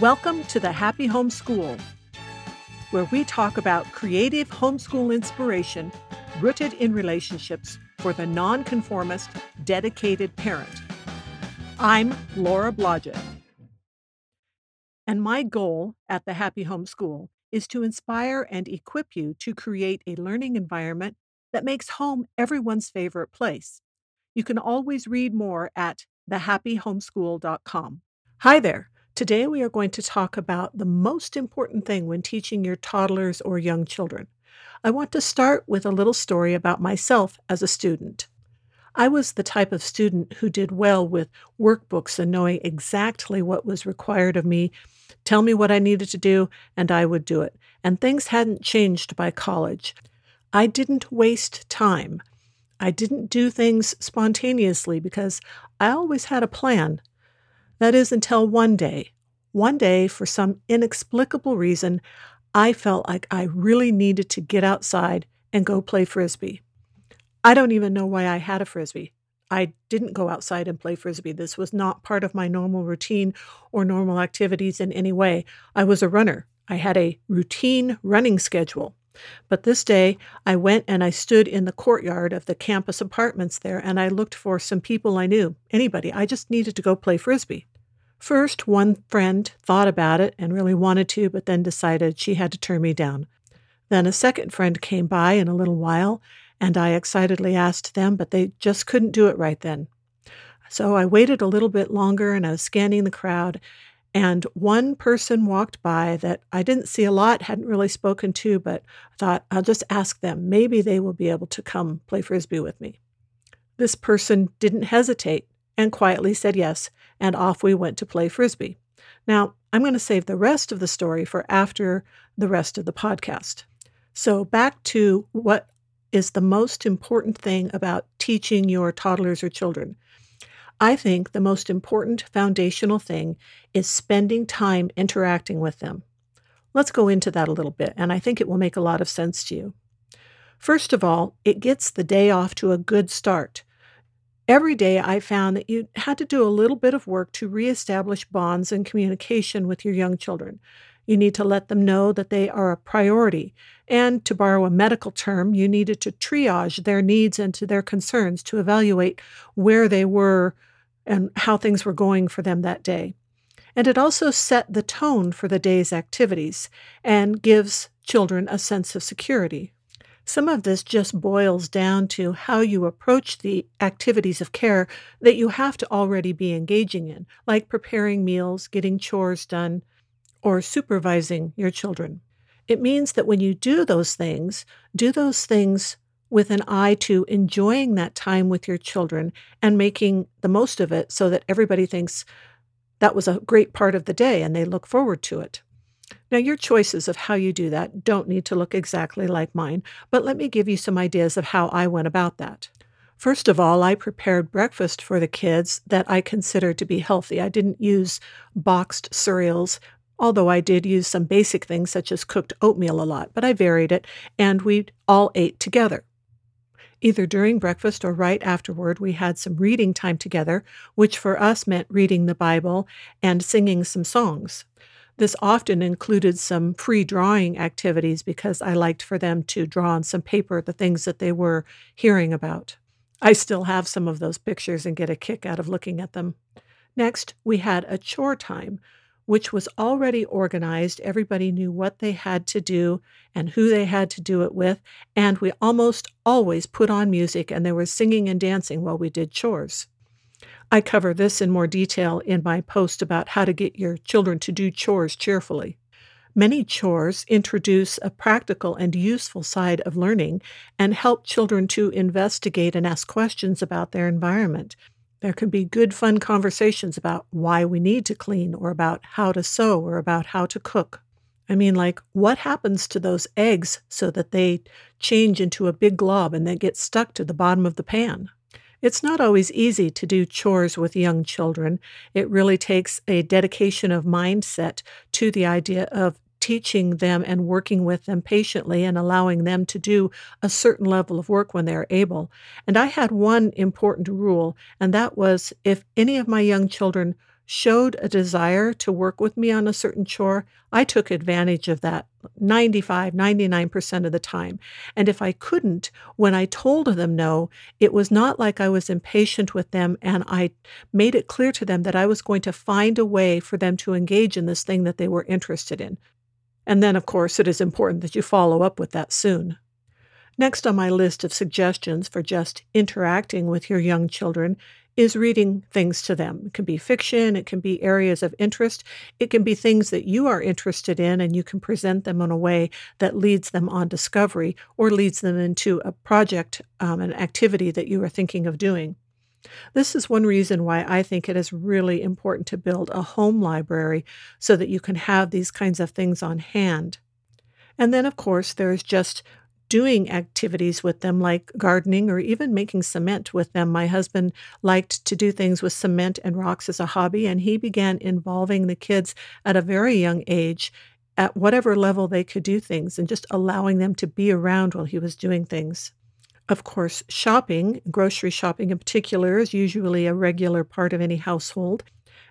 Welcome to the Happy Home School, where we talk about creative homeschool inspiration rooted in relationships for the nonconformist, dedicated parent. I'm Laura Blodgett. And my goal at the Happy Home School is to inspire and equip you to create a learning environment that makes home everyone's favorite place. You can always read more at thehappyhomeschool.com. Hi there. Today, we are going to talk about the most important thing when teaching your toddlers or young children. I want to start with a little story about myself as a student. I was the type of student who did well with workbooks and knowing exactly what was required of me. Tell me what I needed to do, and I would do it. And things hadn't changed by college. I didn't waste time. I didn't do things spontaneously because I always had a plan. That is until one day. One day, for some inexplicable reason, I felt like I really needed to get outside and go play frisbee. I don't even know why I had a frisbee. I didn't go outside and play frisbee. This was not part of my normal routine or normal activities in any way. I was a runner. I had a routine running schedule. But this day, I went and I stood in the courtyard of the campus apartments there and I looked for some people I knew, anybody. I just needed to go play frisbee. First, one friend thought about it and really wanted to, but then decided she had to turn me down. Then a second friend came by in a little while, and I excitedly asked them, but they just couldn't do it right then. So I waited a little bit longer and I was scanning the crowd, and one person walked by that I didn't see a lot, hadn't really spoken to, but thought I'll just ask them. Maybe they will be able to come play frisbee with me. This person didn't hesitate and quietly said yes, and off we went to play frisbee. Now, I'm going to save the rest of the story for after the rest of the podcast. So, back to what is the most important thing about teaching your toddlers or children. I think the most important foundational thing is spending time interacting with them. Let's go into that a little bit, and I think it will make a lot of sense to you. First of all, it gets the day off to a good start. Every day, I found that you had to do a little bit of work to reestablish bonds and communication with your young children. You need to let them know that they are a priority. And to borrow a medical term, you needed to triage their needs and to their concerns to evaluate where they were and how things were going for them that day. And it also set the tone for the day's activities and gives children a sense of security. Some of this just boils down to how you approach the activities of care that you have to already be engaging in, like preparing meals, getting chores done, or supervising your children. It means that when you do those things, do those things with an eye to enjoying that time with your children and making the most of it so that everybody thinks that was a great part of the day and they look forward to it. Now, your choices of how you do that don't need to look exactly like mine, but let me give you some ideas of how I went about that. First of all, I prepared breakfast for the kids that I considered to be healthy. I didn't use boxed cereals although I did use some basic things such as cooked oatmeal a lot, but I varied it, and we all ate together. Either during breakfast or right afterward, we had some reading time together, which for us meant reading the Bible and singing some songs. This often included some free drawing activities because I liked for them to draw on some paper the things that they were hearing about. I still have some of those pictures and get a kick out of looking at them. Next, we had a chore time, which was already organized. Everybody knew what they had to do and who they had to do it with. And we almost always put on music and there was singing and dancing while we did chores. I cover this in more detail in my post about how to get your children to do chores cheerfully. Many chores introduce a practical and useful side of learning and help children to investigate and ask questions about their environment. There can be good, fun conversations about why we need to clean, or about how to sew, or about how to cook. I mean, like, what happens to those eggs so that they change into a big glob and then get stuck to the bottom of the pan? It's not always easy to do chores with young children. It really takes a dedication of mindset to the idea of teaching them and working with them patiently and allowing them to do a certain level of work when they're able. And I had one important rule, and that was if any of my young children showed a desire to work with me on a certain chore, I took advantage of that 95, 99% of the time. And if I couldn't, when I told them no, it was not like I was impatient with them and I made it clear to them that I was going to find a way for them to engage in this thing that they were interested in. And then, of course, it is important that you follow up with that soon. Next on my list of suggestions for just interacting with your young children is reading things to them. It can be fiction, it can be areas of interest, it can be things that you are interested in, and you can present them in a way that leads them on discovery or leads them into a project, um, an activity that you are thinking of doing. This is one reason why I think it is really important to build a home library so that you can have these kinds of things on hand. And then, of course, there's just doing activities with them like gardening or even making cement with them. My husband liked to do things with cement and rocks as a hobby, and he began involving the kids at a very young age at whatever level they could do things and just allowing them to be around while he was doing things. Of course, shopping, grocery shopping in particular, is usually a regular part of any household,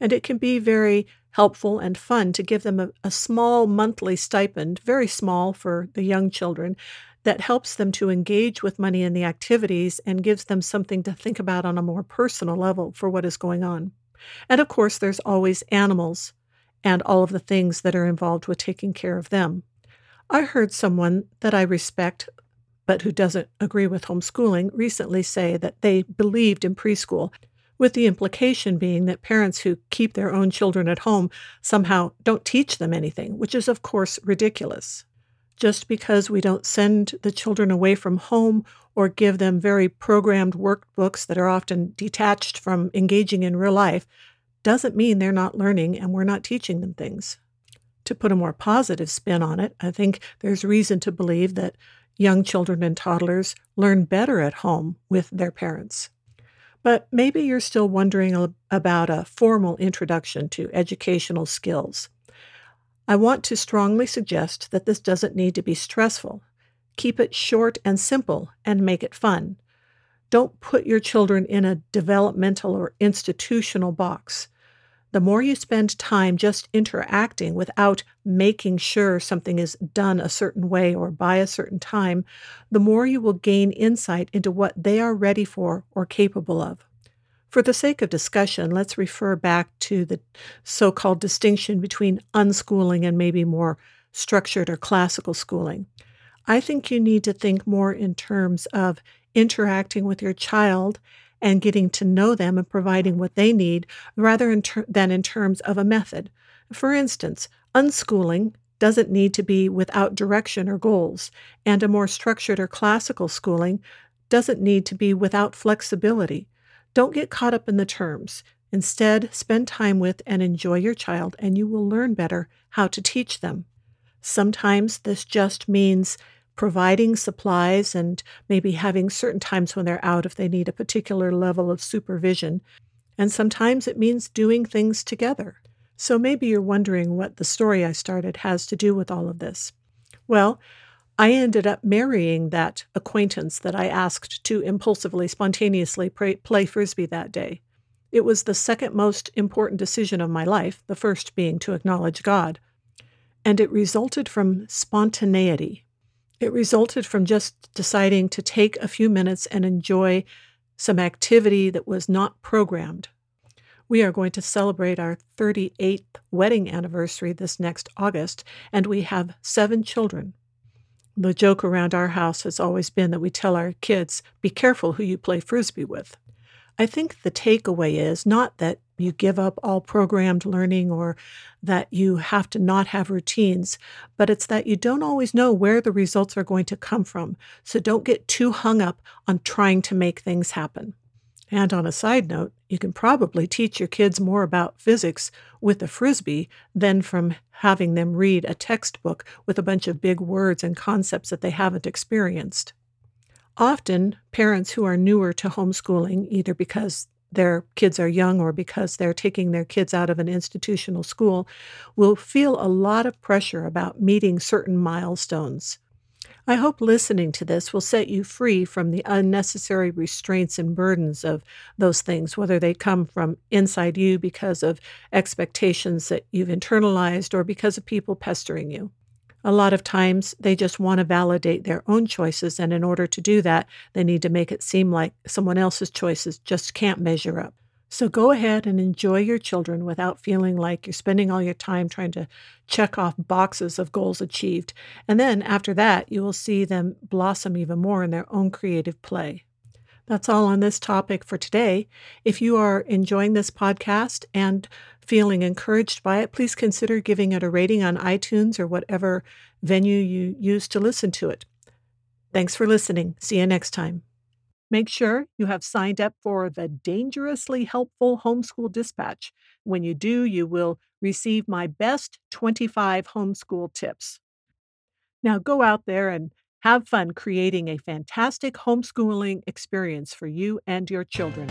and it can be very helpful and fun to give them a, a small monthly stipend, very small for the young children, that helps them to engage with money in the activities and gives them something to think about on a more personal level for what is going on. And of course, there's always animals and all of the things that are involved with taking care of them. I heard someone that I respect, but who doesn't agree with homeschooling, recently say that they believed in preschool, with the implication being that parents who keep their own children at home somehow don't teach them anything, which is, of course, ridiculous just because we don't send the children away from home or give them very programmed workbooks that are often detached from engaging in real life doesn't mean they're not learning and we're not teaching them things. To put a more positive spin on it, I think there's reason to believe that young children and toddlers learn better at home with their parents. But maybe you're still wondering about a formal introduction to educational skills. I want to strongly suggest that this doesn't need to be stressful. Keep it short and simple and make it fun. Don't put your children in a developmental or institutional box. The more you spend time just interacting without making sure something is done a certain way or by a certain time, the more you will gain insight into what they are ready for or capable of. For the sake of discussion, let's refer back to the so called distinction between unschooling and maybe more structured or classical schooling. I think you need to think more in terms of interacting with your child and getting to know them and providing what they need rather in ter- than in terms of a method. For instance, unschooling doesn't need to be without direction or goals, and a more structured or classical schooling doesn't need to be without flexibility. Don't get caught up in the terms. Instead, spend time with and enjoy your child, and you will learn better how to teach them. Sometimes this just means providing supplies and maybe having certain times when they're out if they need a particular level of supervision. And sometimes it means doing things together. So maybe you're wondering what the story I started has to do with all of this. Well, I ended up marrying that acquaintance that I asked to impulsively, spontaneously play, play frisbee that day. It was the second most important decision of my life, the first being to acknowledge God. And it resulted from spontaneity. It resulted from just deciding to take a few minutes and enjoy some activity that was not programmed. We are going to celebrate our 38th wedding anniversary this next August, and we have seven children. The joke around our house has always been that we tell our kids, be careful who you play frisbee with. I think the takeaway is not that you give up all programmed learning or that you have to not have routines, but it's that you don't always know where the results are going to come from. So don't get too hung up on trying to make things happen. And on a side note, you can probably teach your kids more about physics with a frisbee than from having them read a textbook with a bunch of big words and concepts that they haven't experienced. Often, parents who are newer to homeschooling, either because their kids are young or because they're taking their kids out of an institutional school, will feel a lot of pressure about meeting certain milestones. I hope listening to this will set you free from the unnecessary restraints and burdens of those things, whether they come from inside you because of expectations that you've internalized or because of people pestering you. A lot of times they just want to validate their own choices, and in order to do that, they need to make it seem like someone else's choices just can't measure up. So go ahead and enjoy your children without feeling like you're spending all your time trying to check off boxes of goals achieved. And then after that, you will see them blossom even more in their own creative play. That's all on this topic for today. If you are enjoying this podcast and feeling encouraged by it, please consider giving it a rating on iTunes or whatever venue you use to listen to it. Thanks for listening. See you next time. Make sure you have signed up for the Dangerously Helpful Homeschool Dispatch. When you do, you will receive my best 25 homeschool tips. Now go out there and have fun creating a fantastic homeschooling experience for you and your children.